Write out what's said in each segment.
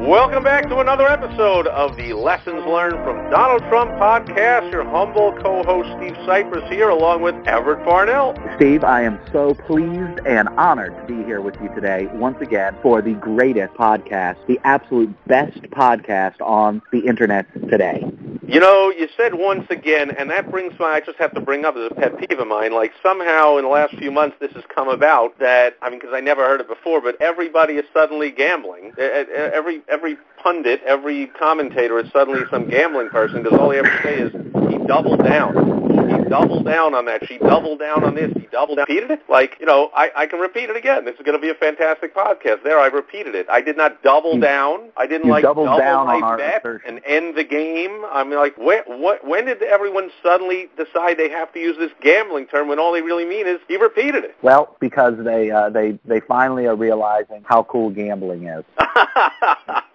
Welcome back to another episode of the Lessons Learned from Donald Trump podcast. Your humble co-host Steve Cypress here along with Everett Farnell. Steve, I am so pleased and honored to be here with you today once again for the greatest podcast, the absolute best podcast on the internet today. You know, you said once again, and that brings my, I just have to bring up as a pet peeve of mine, like somehow in the last few months this has come about that, I mean, because I never heard it before, but everybody is suddenly gambling. Every, every pundit, every commentator is suddenly some gambling person because all he ever say is he doubled down he doubled down on that. She doubled down on this. He doubled down. Repeated it? Like, you know, I, I can repeat it again. This is going to be a fantastic podcast. There, I repeated it. I did not double You- down. I didn't like double down my on bet assertion. and end the game. I mean, like, what, when did everyone suddenly decide they have to use this gambling term when all they really mean is he repeated it? Well, because they uh, they they finally are realizing how cool gambling is.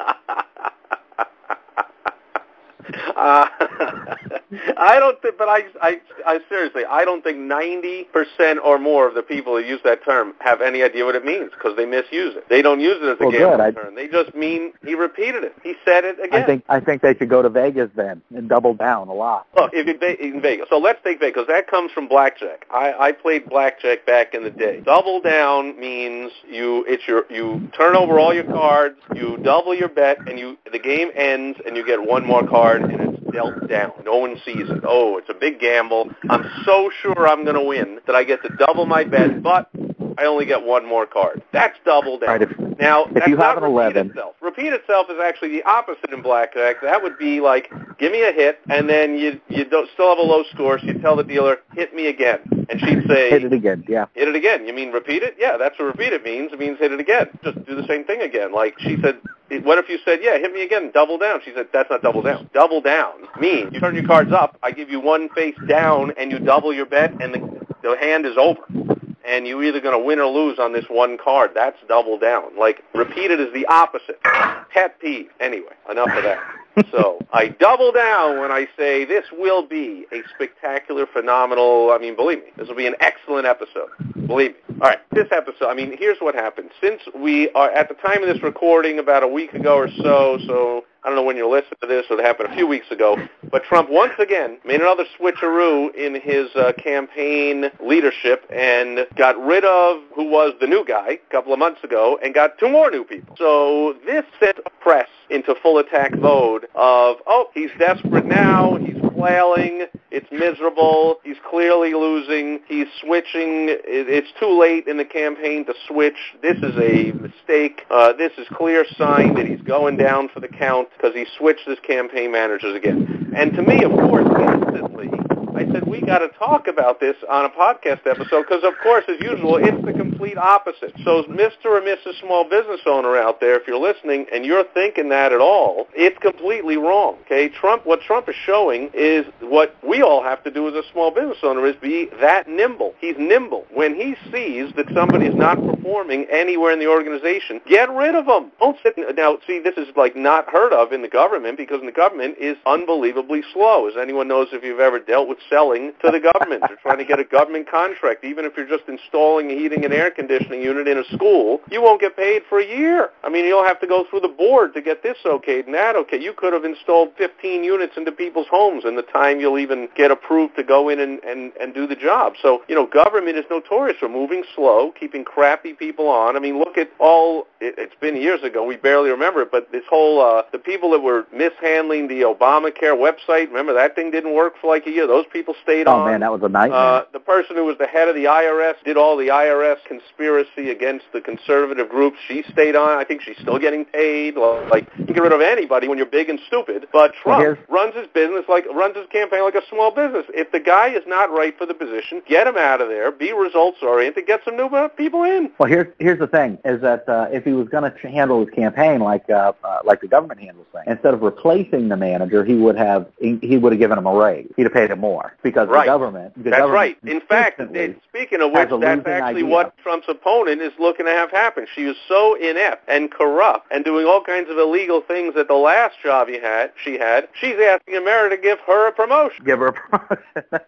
Uh, I don't think, but I, I, I seriously, I don't think 90% or more of the people who use that term have any idea what it means because they misuse it. They don't use it as a Well, good. gambling I- term. They just mean he repeated it. He said it again. I think I think they should go to Vegas then and double down a lot. Look, if you in Vegas, so let's take Vegas because that comes from blackjack. I, I played blackjack back in the day. Double down means you it's your you turn over all your cards, you double your bet, and you the game ends, and you get one more card, and it's dealt down. No one sees it. Oh, it's a big gamble. I'm so sure I'm going to win that I get to double my bet, but I only get one more card. That's double down. Right, if- now, if that's you not have an repeat 11. itself. Repeat itself is actually the opposite in blackjack. That would be like, give me a hit, and then you you don't still have a low score, so you tell the dealer, hit me again, and she'd say, Hit it again, yeah. hit it again. You mean repeat it? Yeah, that's what repeat it means. It means hit it again. Just do the same thing again. Like she said, what if you said, yeah, hit me again, double down? She said, that's not double down. Double down means you turn your cards up, I give you one face down, and you double your bet, and the, the hand is over. And you're either going to win or lose on this one card. That's double down. Like, repeated is the opposite. Pet peeve. Anyway, enough of that. so I double down when I say this will be a spectacular, phenomenal. I mean, believe me, this will be an excellent episode. Believe me. All right, this episode. I mean, here's what happened. Since we are at the time of this recording, about a week ago or so. So I don't know when you're listening to this. It happened a few weeks ago. But Trump once again made another switcheroo in his uh, campaign leadership and got rid of who was the new guy a couple of months ago and got two more new people. So this sent press into full attack mode of, oh, he's desperate now. He's flailing. It's miserable. He's clearly losing. He's switching. It's too late in the campaign to switch. This is a mistake. Uh, this is clear sign that he's going down for the count because he switched his campaign managers again. And to me, of course, instantly, I said, we got to talk about this on a podcast episode because, of course, as usual, it's the complete opposite. So Mr. or Mrs. Small Business Owner out there, if you're listening and you're thinking that at all, it's completely wrong, okay? Trump, what Trump is showing is what we all have to do as a small business owner is be that nimble. He's nimble. When he sees that somebody is not performing anywhere in the organization, get rid of them. Don't sit, now, see, this is like not heard of in the government because the government is unbelievably slow. As anyone knows if you've ever dealt with selling to the government or trying to get a government contract, even if you're just installing a heating and air conditioning unit in a school, you won't get paid for a year. I mean, you'll have to go through the board to get this okayed and that okay. You could have installed 15 units into people's homes in the time you'll even get approved to go in and, and, and do the job. So, you know, government is notorious for moving slow, keeping crappy people on. I mean, look at all, it, it's been years ago, we barely remember it, but this whole, uh, the people that were mishandling the Obamacare website, remember that thing didn't work for like a year? Those people stayed oh on. Oh man, that was a nightmare. Uh, the person who was the head of the IRS did all the IRS conspiracy against the conservative groups. She stayed on. I think she's still getting paid. Like you can get rid of anybody when you're big and stupid. But Trump here's- runs his business like runs his campaign like a small business. If the guy is not right for the position, get him out of there. Be results oriented. Get some new uh, people in. Well, here's here's the thing: is that uh, if he was going to handle his campaign like uh, uh, like the government handles things, instead of replacing the manager, he would have he, he would have given him a raise. He'd have paid him more because Right. the government. The That's government right. In fact, it- speaking of which, that's actually idea. what Trump's opponent is looking to have happen. She was so inept and corrupt and doing all kinds of illegal things at the last job he had. She had. She's asking America to give her a promotion. give her a promotion.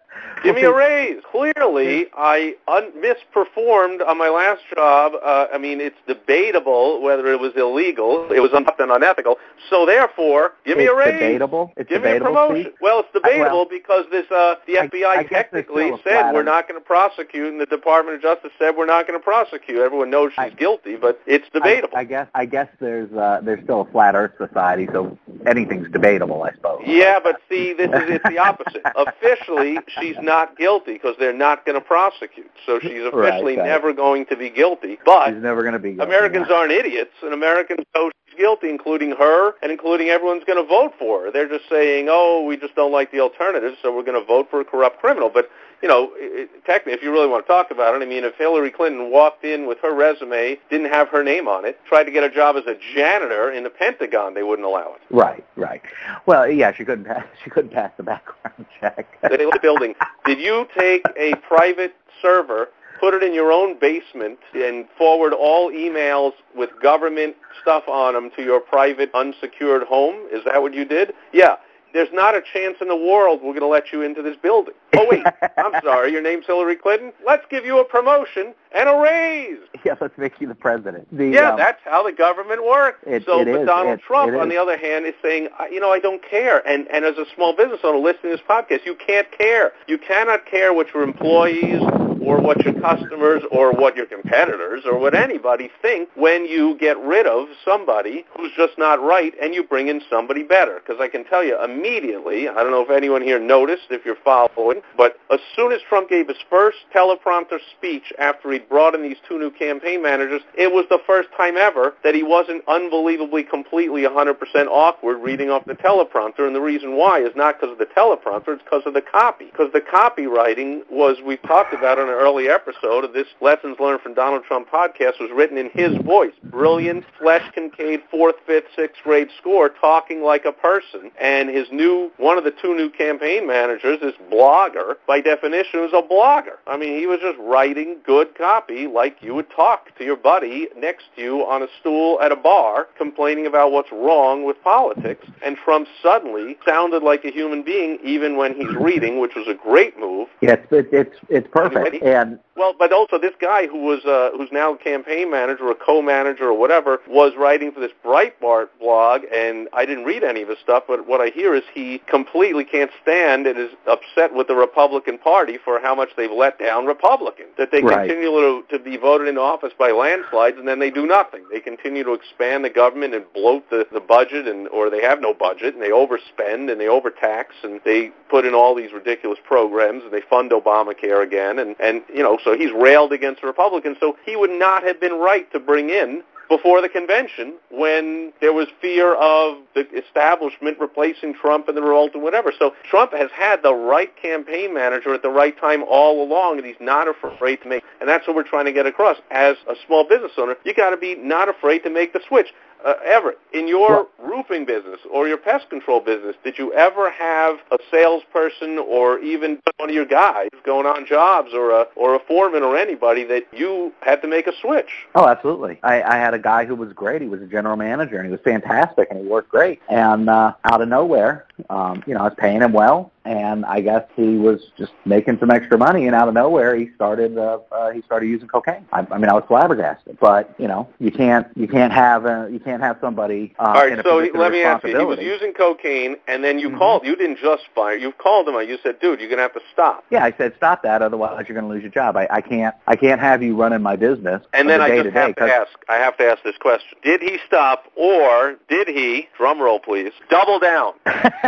Give me a raise. Clearly, I un- misperformed on my last job. Uh, I mean, it's debatable whether it was illegal. It was and unethical. So therefore, give me a raise. debatable. It's Give me a promotion. Steve. Well, it's debatable well, because this uh, the FBI I there's technically said we're not going to prosecute, and the Department of Justice said we're not going to prosecute. Everyone knows she's I- guilty, but it's debatable. I, I guess I guess there's uh, there's still a flat Earth society, so anything's debatable, I suppose. yeah, but see, this is it's the opposite. Officially, she's not guilty because they're not going to prosecute. So she's officially right. never going to be guilty. But She's never going to be. guilty, Americans yeah. aren't idiots, and Americans know guilty, including her, and including everyone's going to vote for her. They're just saying, "Oh, we just don't like the alternatives, so we're going to vote for a corrupt criminal." But you know, it, technically, if you really want to talk about it, I mean, if Hillary Clinton walked in with her resume, didn't have her name on it, tried to get a job as a janitor in the Pentagon, they wouldn't allow it. Right, right. Well, yeah, she couldn't pass. She couldn't pass the background check. They building. Did you take a private server, put it in your own basement, and forward all emails with government stuff on them to your private unsecured home? Is that what you did? Yeah. There's not a chance in the world we're going to let you into this building. Oh, wait. I'm sorry. Your name's Hillary Clinton? Let's give you a promotion and a raise. yeah, let's make you the president. The, Yeah, um, that's how the government works. It- so, it but is. Donald It- Trump, on the other hand, is saying, I- you know, I don't care. And and as a small business owner listening to this podcast, you can't care. You cannot care what your employees or what your customers or what your competitors or what anybody think when you get rid of somebody who's just not right and you bring in somebody better. Because I can tell you immediately, I don't know if anyone here noticed, if you're following, but as soon as Trump gave his first teleprompter speech after he brought in these two new campaign managers, it was the first time ever that he wasn't unbelievably completely 100% awkward reading off the teleprompter. And the reason why is not because of the teleprompter, it's because of the copy. Because the copywriting was, we've talked about in an early episode of this Lessons Learned from Donald Trump podcast, was written in his voice. Brilliant, Flesch Kincaid, fourth, fifth, sixth grade score, talking like a person. And his new, one of the two new campaign managers, this blogger, by definition, was a blogger. I mean, he was just writing good copy like you would talk to your buddy next to you on a stool at a bar complaining about what's wrong with politics. And Trump suddenly sounded like a human being even when he's reading, which was a great move. yeah, it's it's it's, perfect. Anybody? And Well, but also this guy who was uh, who's now campaign manager or co-manager or whatever was writing for this Breitbart blog, and I didn't read any of his stuff. But what I hear is he completely can't stand and is upset with the Republican Party for how much they've let down Republicans. That they Right. continue to, to be voted into office by landslides, and then they do nothing. They continue to expand the government and bloat the, the budget, and or they have no budget, and they overspend and they overtax, and they put in all these ridiculous programs, and they fund Obamacare again, and and you know, so he's railed against the Republicans. So he would not have been right to bring in before the convention when there was fear of the establishment replacing Trump and the revolt and whatever. So Trump has had the right campaign manager at the right time all along, and he's not afraid to make. And that's what we're trying to get across. As a small business owner, you got to be not afraid to make the switch. Uh, Everett, in your roofing business or your pest control business, did you ever have a salesperson or even one of your guys going on jobs or a or a foreman or anybody that you had to make a switch? Oh, absolutely. I, I had a guy who was great. He was a general manager, and he was fantastic, and he worked great. And uh, out of nowhere, um, you know, I was paying him well, and I guess he was just making some extra money. And out of nowhere, he started uh, uh, he started using cocaine. I, I mean, I was flabbergasted. But you know, you can't you can't have uh, you can't have somebody uh, All a so he, let me ask you. He was using cocaine, and then you Mhm. called. You didn't just fire. You called him. and You said, "Dude, you're gonna have to stop." yeah, I said stop that, otherwise you're going to lose your job. I, I can't I can't have you running my business. And then a I just have ask. I have to ask this question: Did he stop, or did he? Drum roll, please. Double down.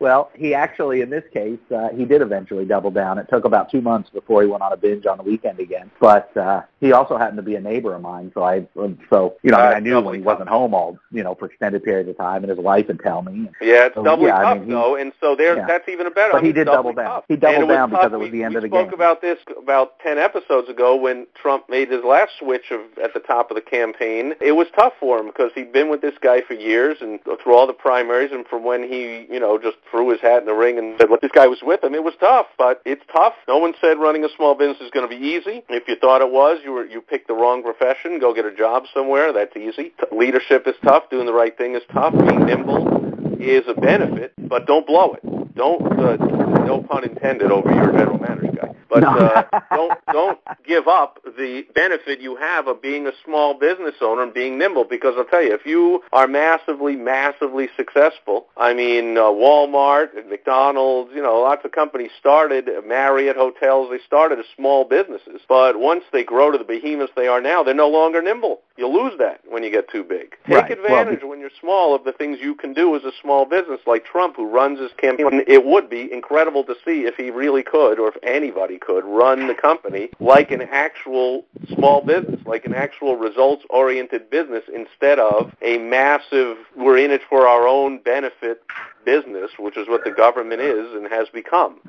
Well, he actually, in this case, uh, he did eventually double down. It took about two months before he went on a binge on the weekend again. But uh, he also happened to be a neighbor of mine, so I, so you know, I, mean, I knew when he wasn't home all, you know, for extended periods of time, and his wife would tell me. Yeah, it's so, doubly yeah, tough I mean, he, though, and so there, yeah. that's even a better. But I mean, he did double down. Tough. He doubled down tough. because it was we, the end of the game. We spoke about this about ten episodes ago when Trump made his last switch of at the top of the campaign. It was tough for him because he'd been with this guy for years and through all the primaries, and from when he, you know, just threw his hat in the ring and said, "Look, this guy was with him." It was tough, but it's tough. No one said running a small business is going to be easy. If you thought it was, you were you picked the wrong profession. Go get a job somewhere. That's easy. T- leadership is tough. Doing the right thing is tough. Being nimble is a benefit, but don't blow it. Don't uh, no pun intended over your general manager. But No. uh, don't don't give up the benefit you have of being a small business owner and being nimble. Because I'll tell you, if you are massively, massively successful, I mean, uh, Walmart, and McDonald's, you know, lots of companies started uh, Marriott hotels. They started as small businesses, but once they grow to the behemoths they are now, they're no longer nimble. You lose that when you get too big. Take Right. Well, advantage when you're small of the things you can do as a small business, like Trump, who runs his campaign. It would be incredible to see if he really could, or if anybody could, run the company like an actual small business, like an actual results-oriented business, instead of a massive, we're in it for our own benefit business, which is what the government is and has become.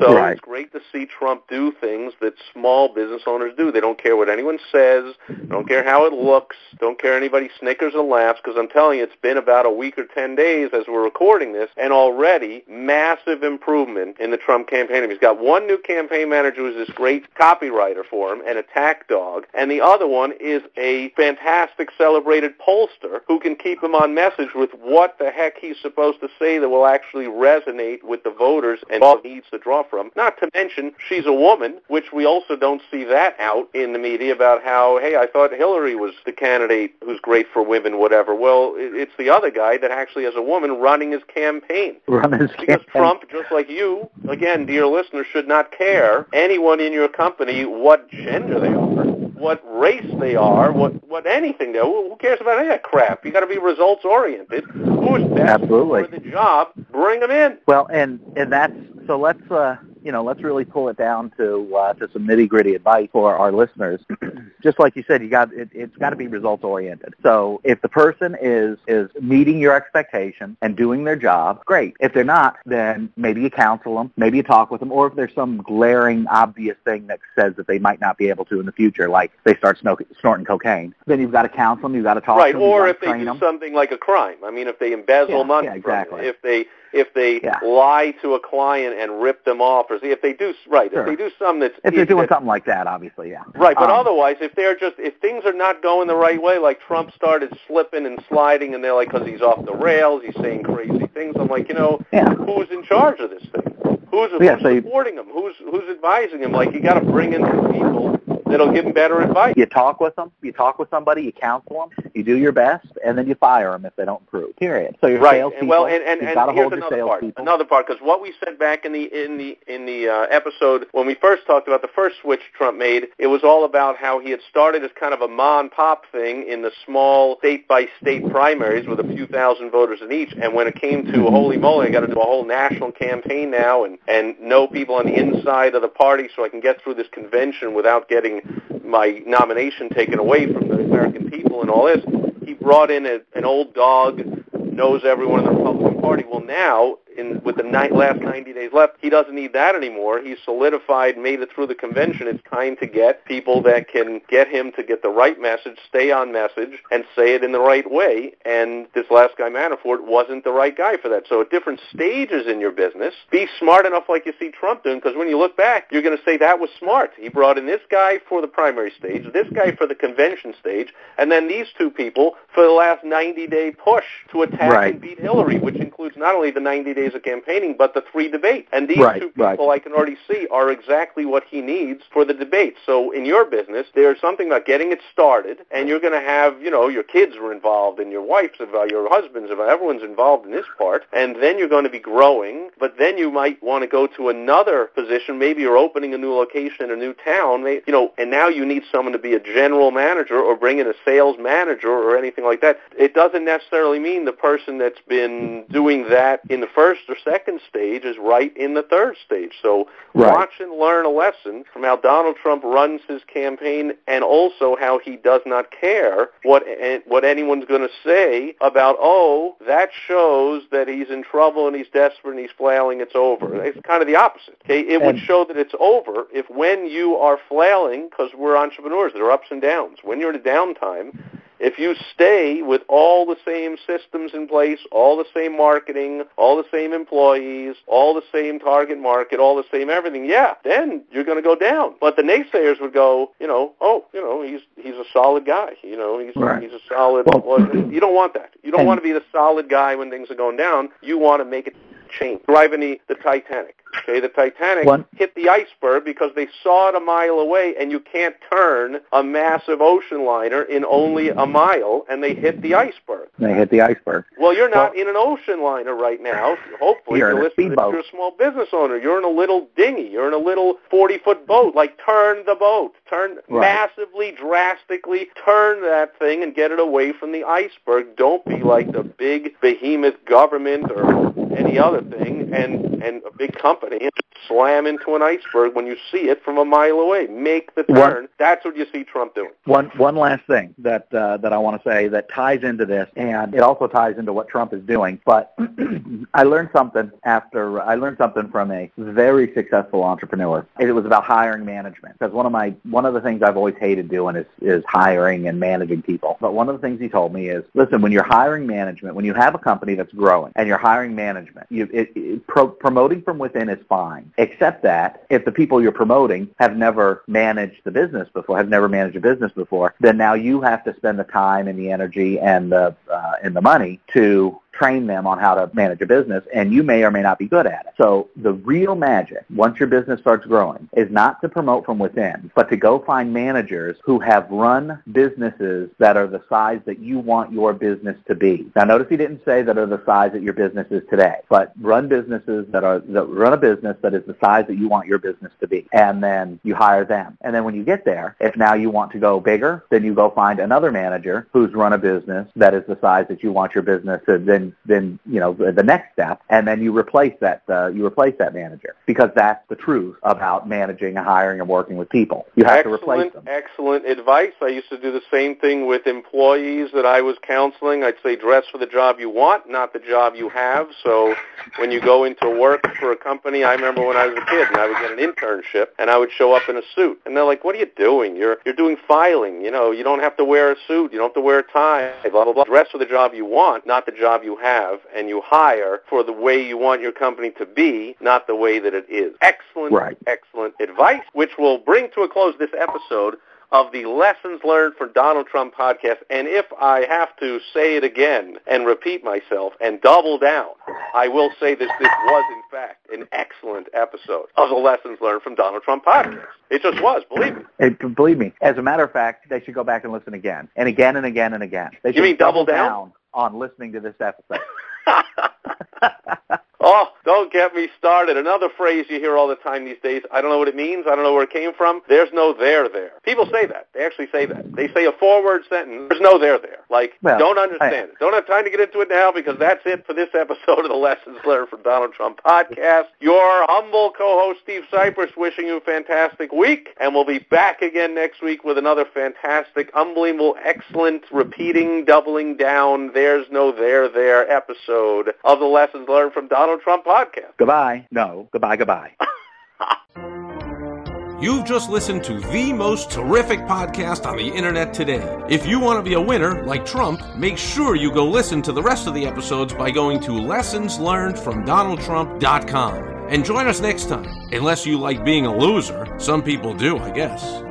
And so Right. it's great to see Trump do things that small business owners do. They don't care what anyone says, don't care how it looks, don't care anybody snickers or laughs, because I'm telling you, it's been about a week or 10 days as we're recording this, and already massive improvement in the Trump campaign. He's got one new campaign manager who's this great copywriter for him, an attack dog, and the other one is a fantastic celebrated pollster who can keep him on message with what the heck he's supposed to say that will actually resonate with the voters and all needs to draw from. Not to mention, she's a woman, which we also don't see that out in the media about how, hey, I thought Hillary was the candidate who's great for women, whatever. Well, it's the other guy that actually has a woman running his campaign. Run his Because campaign. Trump, just like you, again, dear listeners, should not care anyone in your company what gender they are, what race they are, what what anything they are. Who who cares about any of that crap? You got to be results oriented. Who's best Absolutely. for the job? Bring them in. Well, and and that's so. Let's uh, you know, let's really pull it down to uh, to some nitty gritty advice for our listeners. Just like you said, you got it, it's got to be results oriented. So if the person is is meeting your expectation and doing their job, great. If they're not, then maybe you counsel them, maybe you talk with them, or if there's some glaring, obvious thing that says that they might not be able to in the future, like they start sno- snorting cocaine, then you've got to counsel them. You've got to talk right, to them. you've or if they do them. something like a crime. I mean, if they embezzle Yeah, money yeah, from exactly. you, if they if they Yeah. lie to a client and rip them off, or if they do right, Sure. if they do something that's If they're doing that's- something like that, obviously, yeah. Right, but Um, otherwise, if they're just if things are not going the right way, like Trump started slipping and sliding, and they're like, because he's off the rails, he's saying crazy things. I'm like, you know, Yeah. who's in charge of this thing? Who's, Yeah, who's so you- supporting him? Who's who's advising him? Like, you got to bring in some people that'll give him better advice. You talk with them. You talk with somebody. You counsel them. You do your best, and then you fire them if they don't improve. Period. So your Right. salespeople, well, and and, and got here's another part. Another part, because what we said back in the in the in the uh, episode when we first talked about the first switch Trump made, it was all about how he had started as kind of a mom and pop thing in the small state by state primaries with a few thousand voters in each. And when it came to holy moly, I got to do a whole national campaign now and and know people on the inside of the party so I can get through this convention without getting my nomination taken away from the American people and all this. He brought in a, an old dog, knows everyone in the Republican Party. Well, now, in with the last 90 days left, he doesn't need that anymore. He's solidified, made it through the convention. It's time to get people that can get him to get the right message, stay on message, and say it in the right way. And this last guy, Manafort, wasn't the right guy for that. So at different stages in your business, be smart enough like you see Trump doing, because when you look back, you're going to say that was smart. He brought in this guy for the primary stage, this guy for the convention stage, and then these two people for the last 90-day push to attack Right. and beat Hillary, which includes not only the 90 days of campaigning, but the three debates. And these Right, two people right. I can already see are exactly what he needs for the debates. So in your business, there's something about getting it started, and you're going to have, you know, your kids are involved, and your wife's involved, your husband's involved, everyone's involved in this part, and then you're going to be growing, but then you might want to go to another position. Maybe you're opening a new location in a new town, you know, and now you need someone to be a general manager or bring in a sales manager or anything like that. It doesn't necessarily mean the person that's been doing that in the first first or second stage is right in the third stage. So Right. watch and learn a lesson from how Donald Trump runs his campaign and also how he does not care what what anyone's going to say about oh that shows that he's in trouble and he's desperate and he's flailing it's over. It's kind of the opposite. Okay, it would show that it's over if when you are flailing because we're entrepreneurs there are ups and downs. When you're in a downtime if you stay with all the same systems in place, all the same marketing, all the same employees, all the same target market, all the same everything, yeah, then you're going to go down. But the naysayers would go, you know, oh, you know, he's he's a solid guy. You know, he's Right. he's a solid. Well- you don't want that. You don't want to be the solid guy when things are going down. You want to make it change. Driving the, the Titanic. Okay, the Titanic One- hit the iceberg because they saw it a mile away, and you can't turn a massive ocean liner in only a mile, and they hit the iceberg. They hit the iceberg. Well, you're not in an ocean liner right now. Hopefully, You're if in a listening, speedboat. You're a small business owner. You're in a little dinghy. You're in a little 40-foot boat. Like, turn the boat. Turn Right. massively, drastically, turn that thing and get it away from the iceberg. Don't be like the big behemoth government or any other thing and, and a big company and slam into an iceberg when you see it from a mile away. Make the turn. That's what you see Trump doing. One one last thing that uh, that I want to say that ties into this, and it also ties into what Trump is doing. But I learned something after I learned something from a very successful entrepreneur. It was about hiring management because one of my one of the things I've always hated doing is is hiring and managing people. But one of the things he told me is, listen, when you're hiring management, when you have a company that's growing and you're hiring management, you it, it, pro, promoting from within is fine, except that if the people you're promoting have never managed the business before, have never managed a business before, then now you have to spend the time and the energy and the uh, and the money to train them on how to manage a business and you may or may not be good at it. So the real magic, once your business starts growing, is not to promote from within, but to go find managers who have run businesses that are the size that you want your business to be. Now notice he didn't say that are the size that your business is today, but run businesses that are that run a business that is the size that you want your business to be. And then you hire them. And then when you get there, if now you want to go bigger, then you go find another manager who's run a business that is the size that you want your business to then then you know the next step and then you replace that uh, you replace that manager because that's the truth about managing and hiring and working with people. You have to replace excellent, them. excellent advice. I used to do the same thing with employees that I was counseling. I'd say dress for the job you want, not the job you have. So when you go into work for a company, I remember when I was a kid and I would get an internship and I would show up in a suit. And they're like, what are you doing? You're, you're doing filing. You know, you don't have to wear a suit. You don't have to wear a tie, blah, blah, blah. Dress for the job you want, not the job you have. And you hire for the way you want your company to be, not the way that it is. Excellent, Right. excellent advice, which will bring to a close this episode of the Lessons Learned from Donald Trump podcast. And if I have to say it again and repeat myself and double down, I will say that this was, in fact, an excellent episode of the Lessons Learned from Donald Trump podcast. It just was, believe me. It, believe me, as a matter of fact, they should go back and listen again and again and again and again. They You should mean double down? On listening to this episode. don't get me started. Another phrase you hear all the time these days. I don't know what it means. I don't know where it came from. There's no there there. People say that. They actually say that. They say a four-word sentence. There's no there there. Like, Well, don't understand it. Don't have time to get into it now because that's it for this episode of the Lessons Learned from Donald Trump podcast. Your humble co-host Steve Cypress wishing you a fantastic week, and we'll be back again next week with another fantastic, unbelievable, excellent, repeating, doubling down, there's no there there episode of the Lessons Learned from Donald Trump podcast. goodbye. No, goodbye, goodbye. You've just listened to the most terrific podcast on the internet today. If you want to be a winner like Trump, make sure you go listen to the rest of the episodes by going to lessonslearnedfromdonaldtrump.com. And join us next time, unless you like being a loser. Some people do, I guess.